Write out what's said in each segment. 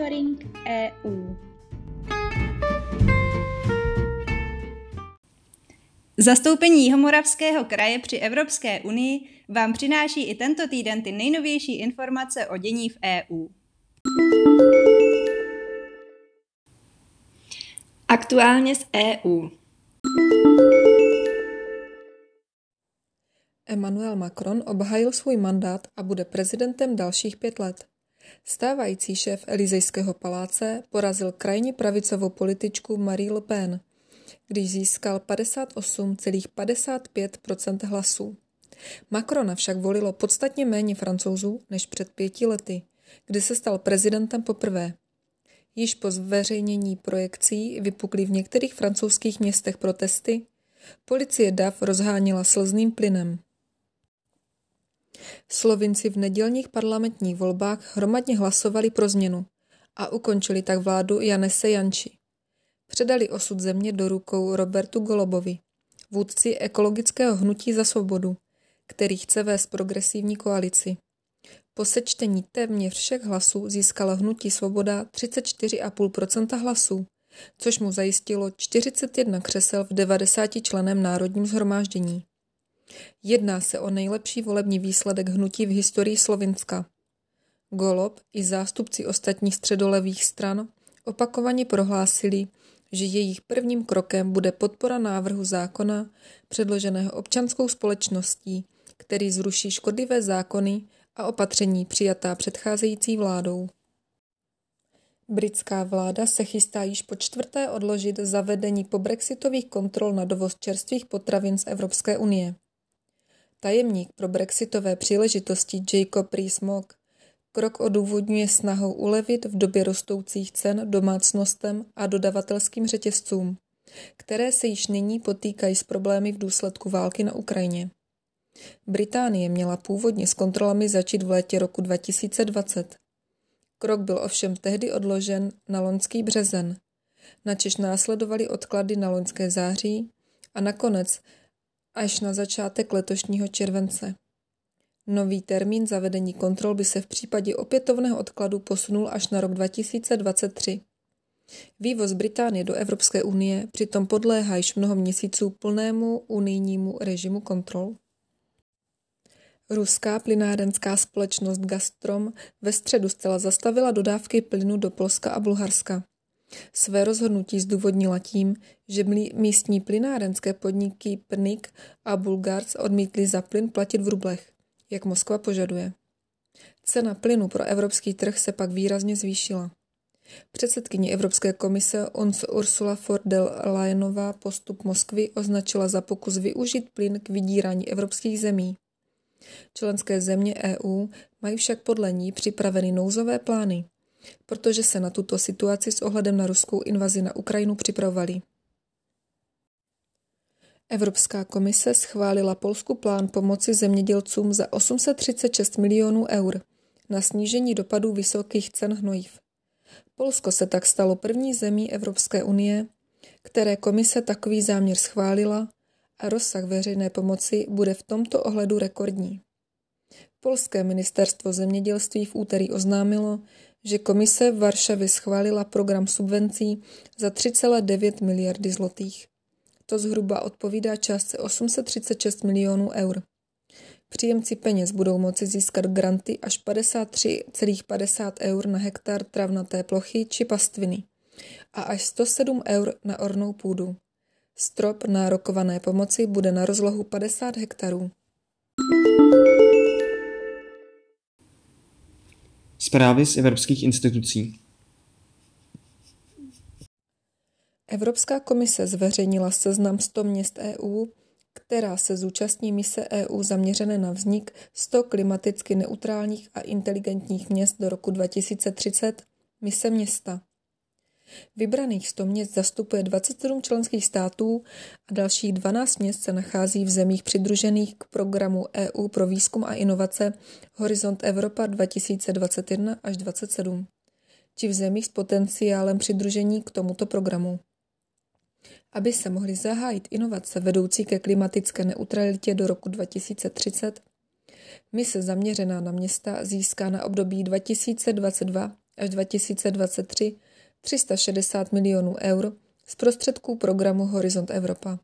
Monitoring EU. Zastoupení Jihomoravského kraje při Evropské unii vám přináší i tento týden ty nejnovější informace o dění v EU. Aktuálně z EU. Emmanuel Macron obhájil svůj mandát a bude prezidentem dalších pět let. Stávající šéf Elizejského paláce porazil krajně pravicovou političku Marie Le Pen, když získal 58,55% hlasů. Macrona však volilo podstatně méně francouzů než před pěti lety, kdy se stal prezidentem poprvé. Již po zveřejnění projekcí vypukly v některých francouzských městech protesty, policie DAF rozháněla slzným plynem. Slovinci v nedělních parlamentních volbách hromadně hlasovali pro změnu a ukončili tak vládu Janese Janči. Předali osud země do rukou Robertu Golobovi, vůdci ekologického hnutí za svobodu, který chce vést progresivní koalici. Po sečtení téměř všech hlasů získalo hnutí Svoboda 34,5% hlasů, což mu zajistilo 41 křesel v 90 členem národním zhromáždění. Jedná se o nejlepší volební výsledek hnutí v historii Slovinska. Golob i zástupci ostatních středolevých stran opakovaně prohlásili, že jejich prvním krokem bude podpora návrhu zákona předloženého občanskou společností, který zruší škodlivé zákony a opatření přijatá předcházející vládou. Britská vláda se chystá již po čtvrté odložit zavedení pobrexitových kontrol na dovoz čerstvých potravin z Evropské unie. Tajemník pro brexitové příležitosti Jacob Rees-Mogg krok odůvodňuje snahou ulevit v době rostoucích cen domácnostem a dodavatelským řetězcům, které se již nyní potýkají s problémy v důsledku války na Ukrajině. Británie měla původně s kontrolami začít v létě roku 2020. Krok byl ovšem tehdy odložen na loňský březen, načež následovaly odklady na loňské září a nakonec až na začátek letošního července. Nový termín zavedení kontrol by se v případě opětovného odkladu posunul až na rok 2023. Vývoz Británie do Evropské unie přitom podléhá již mnoho měsíců plnému unijnímu režimu kontrol. Ruská plynárenská společnost Gazprom ve středu zcela zastavila dodávky plynu do Polska a Bulharska. Své rozhodnutí zdůvodnila tím, že místní plynárenské podniky Prnik a Bulgars odmítli za plyn platit v rublech, jak Moskva požaduje. Cena plynu pro evropský trh se pak výrazně zvýšila. Předsedkyně Evropské komise Ursula von der Leyenová postup Moskvy označila za pokus využít plyn k vydírání evropských zemí. Členské země EU mají však podle ní připraveny nouzové plány, protože se na tuto situaci s ohledem na ruskou invazi na Ukrajinu připravovali. Evropská komise schválila Polsku plán pomoci zemědělcům za 836 milionů eur na snížení dopadů vysokých cen hnojiv. Polsko se tak stalo první zemí Evropské unie, které komise takový záměr schválila a rozsah veřejné pomoci bude v tomto ohledu rekordní. Polské ministerstvo zemědělství v úterý oznámilo, že komise v Varšavě schválila program subvencí za 3,9 miliardy zlotých. To zhruba odpovídá částce 836 milionů eur. Příjemci peněz budou moci získat granty až 53,50 eur na hektar travnaté plochy či pastviny a až 107 eur na ornou půdu. Strop nárokované pomoci bude na rozlohu 50 hektarů. Zprávy z evropských institucí Evropská komise zveřejnila seznam 100 měst EU, která se zúčastní mise EU zaměřené na vznik 100 klimaticky neutrálních a inteligentních měst do roku 2030, mise města. Vybraných 100 měst zastupuje 27 členských států a dalších 12 měst se nachází v zemích přidružených k programu EU pro výzkum a inovace Horizont Evropa 2021 až 2027, či v zemích s potenciálem přidružení k tomuto programu. Aby se mohly zahájit inovace vedoucí ke klimatické neutralitě do roku 2030, mise zaměřená na města získá na období 2022 až 2023 360 milionů eur z prostředků programu Horizont Evropa.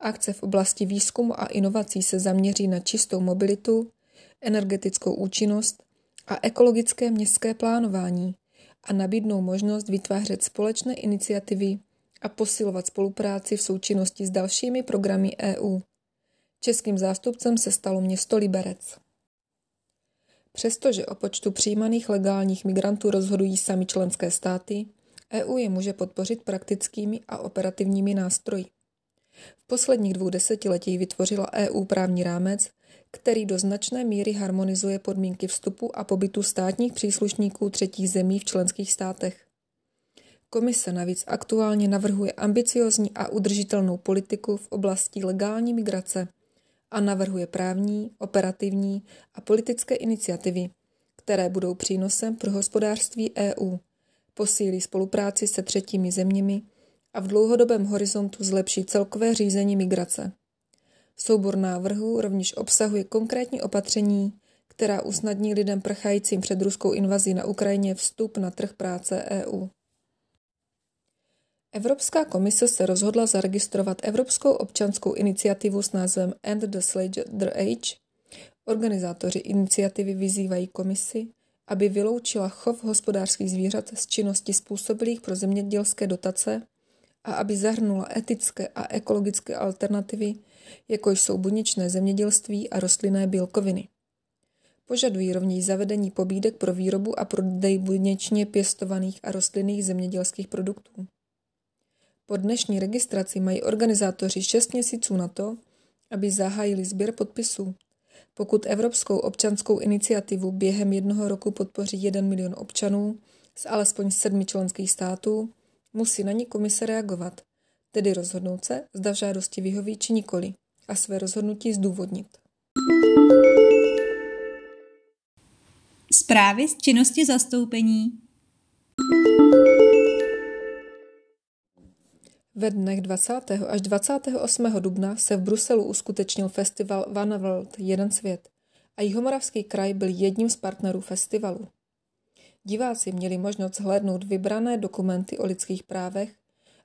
Akce v oblasti výzkumu a inovací se zaměří na čistou mobilitu, energetickou účinnost a ekologické městské plánování a nabídnou možnost vytvářet společné iniciativy a posilovat spolupráci v součinnosti s dalšími programy EU. Českým zástupcem se stalo město Liberec. Přestože o počtu přijímaných legálních migrantů rozhodují sami členské státy, EU je může podpořit praktickými a operativními nástroji. V posledních dvou desetiletích vytvořila EU právní rámec, který do značné míry harmonizuje podmínky vstupu a pobytu státních příslušníků třetích zemí v členských státech. Komise navíc aktuálně navrhuje ambiciozní a udržitelnou politiku v oblasti legální migrace a navrhuje právní, operativní a politické iniciativy, které budou přínosem pro hospodářství EU, posílí spolupráci se třetími zeměmi a v dlouhodobém horizontu zlepší celkové řízení migrace. Soubor návrhů rovněž obsahuje konkrétní opatření, která usnadní lidem prchajícím před ruskou invazí na Ukrajině vstup na trh práce EU. Evropská komise se rozhodla zaregistrovat Evropskou občanskou iniciativu s názvem End the Slaughter Age. Organizátoři iniciativy vyzývají komisi, aby vyloučila chov hospodářských zvířat z činnosti způsobilých pro zemědělské dotace a aby zahrnula etické a ekologické alternativy, jako jsou buněčné zemědělství a rostlinné bílkoviny. Požadují rovněž zavedení pobídek pro výrobu a prodej buněčně pěstovaných a rostlinných zemědělských produktů. Po dnešní registraci mají organizátoři 6 měsíců na to, aby zahájili sběr podpisů. Pokud Evropskou občanskou iniciativu během jednoho roku podpoří 1 milion občanů z alespoň sedmi členských států, musí na ní komise reagovat, tedy rozhodnout se, zda v žádosti vyhoví či nikoli, a své rozhodnutí zdůvodnit. Zprávy z činnosti zastoupení Ve dnech 20. až 28. dubna se v Bruselu uskutečnil festival One World, Jeden svět, a Jihomoravský kraj byl jedním z partnerů festivalu. Diváci měli možnost zhlédnout vybrané dokumenty o lidských právech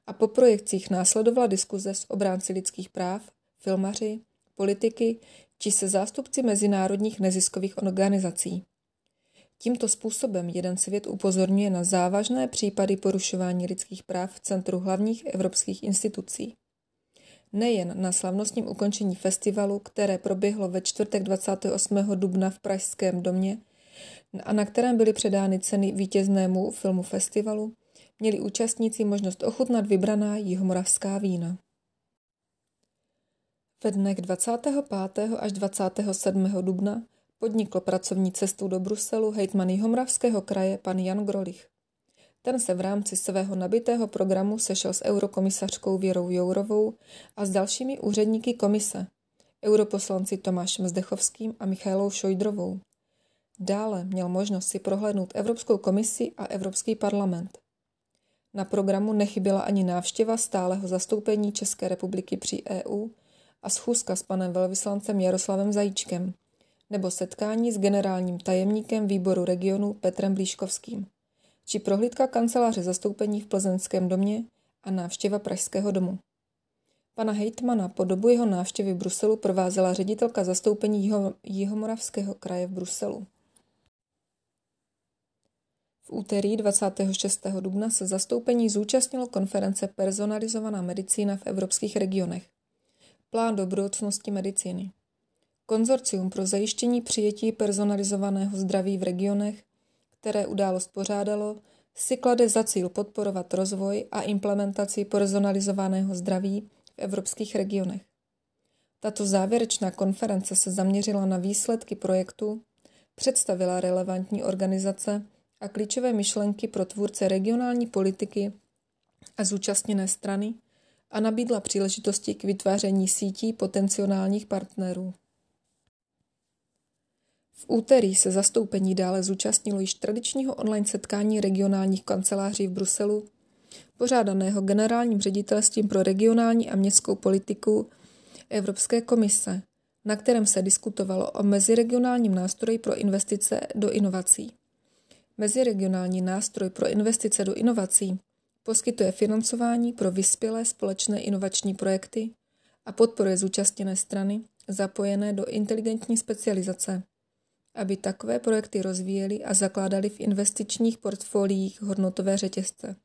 a po projekcích následovala diskuze s obránci lidských práv, filmaři, politiky či se zástupci mezinárodních neziskových organizací. Tímto způsobem jeden svět upozorňuje na závažné případy porušování lidských práv v centru hlavních evropských institucí. Nejen na slavnostním ukončení festivalu, které proběhlo ve čtvrtek 28. dubna v Pražském domě a na kterém byly předány ceny vítěznému filmu festivalu, měli účastníci možnost ochutnat vybraná jihomoravská vína. Ve dnech 25. až 27. dubna podnikl pracovní cestu do Bruselu hejtman Jihomravského kraje pan Jan Grolich. Ten se v rámci svého nabitého programu sešel s eurokomisařkou Věrou Jourovou a s dalšími úředníky komise, europoslanci Tomášem Zdechovským a Michailou Šojdrovou. Dále měl možnost si prohlédnout Evropskou komisi a Evropský parlament. Na programu nechyběla ani návštěva stáleho zastoupení České republiky při EU a schůzka s panem velvyslancem Jaroslavem Zajíčkem – nebo setkání s generálním tajemníkem výboru regionu Petrem Blíškovským, či prohlídka kanceláře zastoupení v Plzeňském domě a návštěva Pražského domu. Pana Hejtmana po dobu jeho návštěvy Bruselu provázela ředitelka zastoupení Jiho, Jihomoravského kraje v Bruselu. V úterý 26. dubna se zastoupení zúčastnilo konference Personalizovaná medicína v evropských regionech. Plán do budoucnosti medicíny. Konzorcium pro zajištění přijetí personalizovaného zdraví v regionech, které událost pořádalo, si klade za cíl podporovat rozvoj a implementaci personalizovaného zdraví v evropských regionech. Tato závěrečná konference se zaměřila na výsledky projektu, představila relevantní organizace a klíčové myšlenky pro tvůrce regionální politiky a zúčastněné strany a nabídla příležitosti k vytváření sítí potenciálních partnerů. V úterý se zastoupení dále zúčastnilo již tradičního online setkání regionálních kanceláří v Bruselu, pořádaného generálním ředitelstvím pro regionální a městskou politiku Evropské komise, na kterém se diskutovalo o meziregionálním nástroji pro investice do inovací. Meziregionální nástroj pro investice do inovací poskytuje financování pro vyspělé společné inovační projekty a podporuje zúčastněné strany zapojené do inteligentní specializace, aby takové projekty rozvíjeli a zakládali v investičních portfoliích hodnotové řetězce.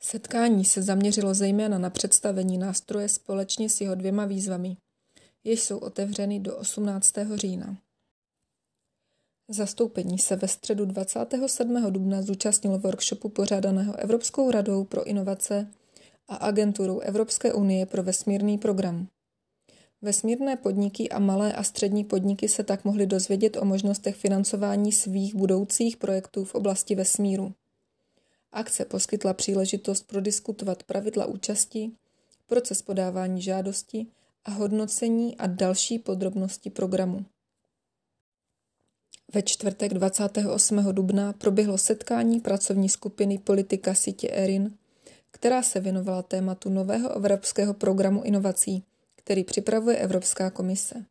Setkání se zaměřilo zejména na představení nástroje společně s jeho dvěma výzvami, jež jsou otevřeny do 18. října. Zastoupení se ve středu 27. dubna zúčastnilo workshopu pořádaného Evropskou radou pro inovace a agenturou Evropské unie pro vesmírný program. Vesmírné podniky a malé a střední podniky se tak mohly dozvědět o možnostech financování svých budoucích projektů v oblasti vesmíru. Akce poskytla příležitost prodiskutovat pravidla účasti, proces podávání žádosti a hodnocení a další podrobnosti programu. Ve čtvrtek 28. dubna proběhlo setkání pracovní skupiny politika sítě ERIN, která se věnovala tématu nového evropského programu inovací, který připravuje Evropská komise.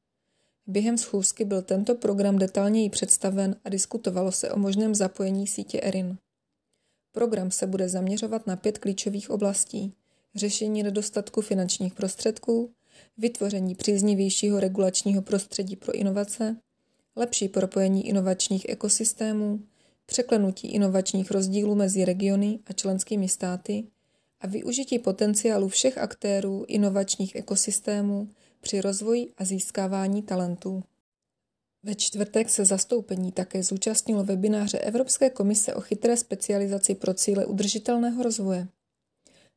Během schůzky byl tento program detailněji představen a diskutovalo se o možném zapojení sítě ERIN. Program se bude zaměřovat na pět klíčových oblastí. Řešení nedostatku finančních prostředků, vytvoření příznivějšího regulačního prostředí pro inovace, lepší propojení inovačních ekosystémů, překlenutí inovačních rozdílů mezi regiony a členskými státy a využití potenciálu všech aktérů inovačních ekosystémů při rozvoji a získávání talentů. Ve čtvrtek se zastoupení také zúčastnilo webináře Evropské komise o chytré specializaci pro cíle udržitelného rozvoje.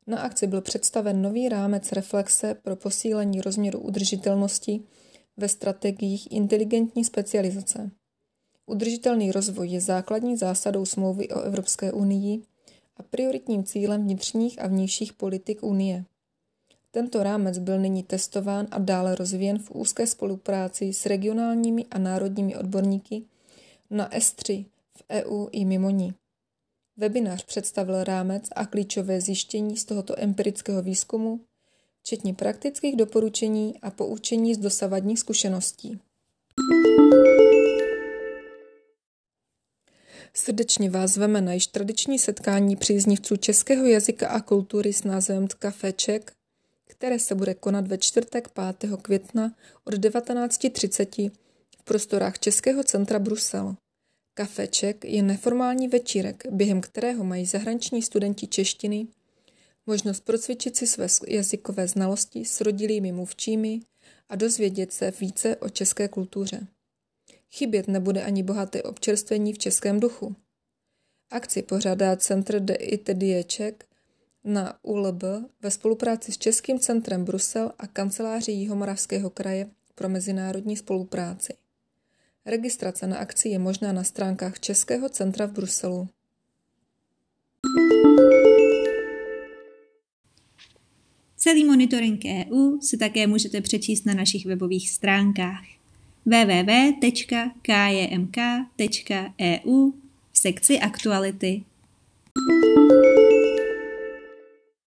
Na akci byl představen nový rámec reflexe pro posílení rozměru udržitelnosti ve strategiích inteligentní specializace. Udržitelný rozvoj je základní zásadou smlouvy o Evropské unii a prioritním cílem vnitřních a vnějších politik Unie. Tento rámec byl nyní testován a dále rozvíjen v úzké spolupráci s regionálními a národními odborníky na S3 v EU i mimo ní. Webinář představil rámec a klíčové zjištění z tohoto empirického výzkumu, včetně praktických doporučení a poučení z dosavadních zkušeností. Srdečně vás zveme na již tradiční setkání příznivců českého jazyka a kultury s názvem Kafeček, které se bude konat ve čtvrtek 5. května od 19.30 v prostorách Českého centra Brusel. Kafeček je neformální večírek, během kterého mají zahraniční studenti češtiny možnost procvičit si své jazykové znalosti s rodilými mluvčími a dozvědět se více o české kultuře. Chybět nebude ani bohaté občerstvení v českém duchu. Akci pořádá Centr de Itedieček na ULB ve spolupráci s Českým centrem Brusel a kanceláří Jihomoravského kraje pro mezinárodní spolupráci. Registrace na akci je možná na stránkách Českého centra v Bruselu. Celý monitoring EU si také můžete přečíst na našich webových stránkách www.kjmk.eu v sekci aktuality.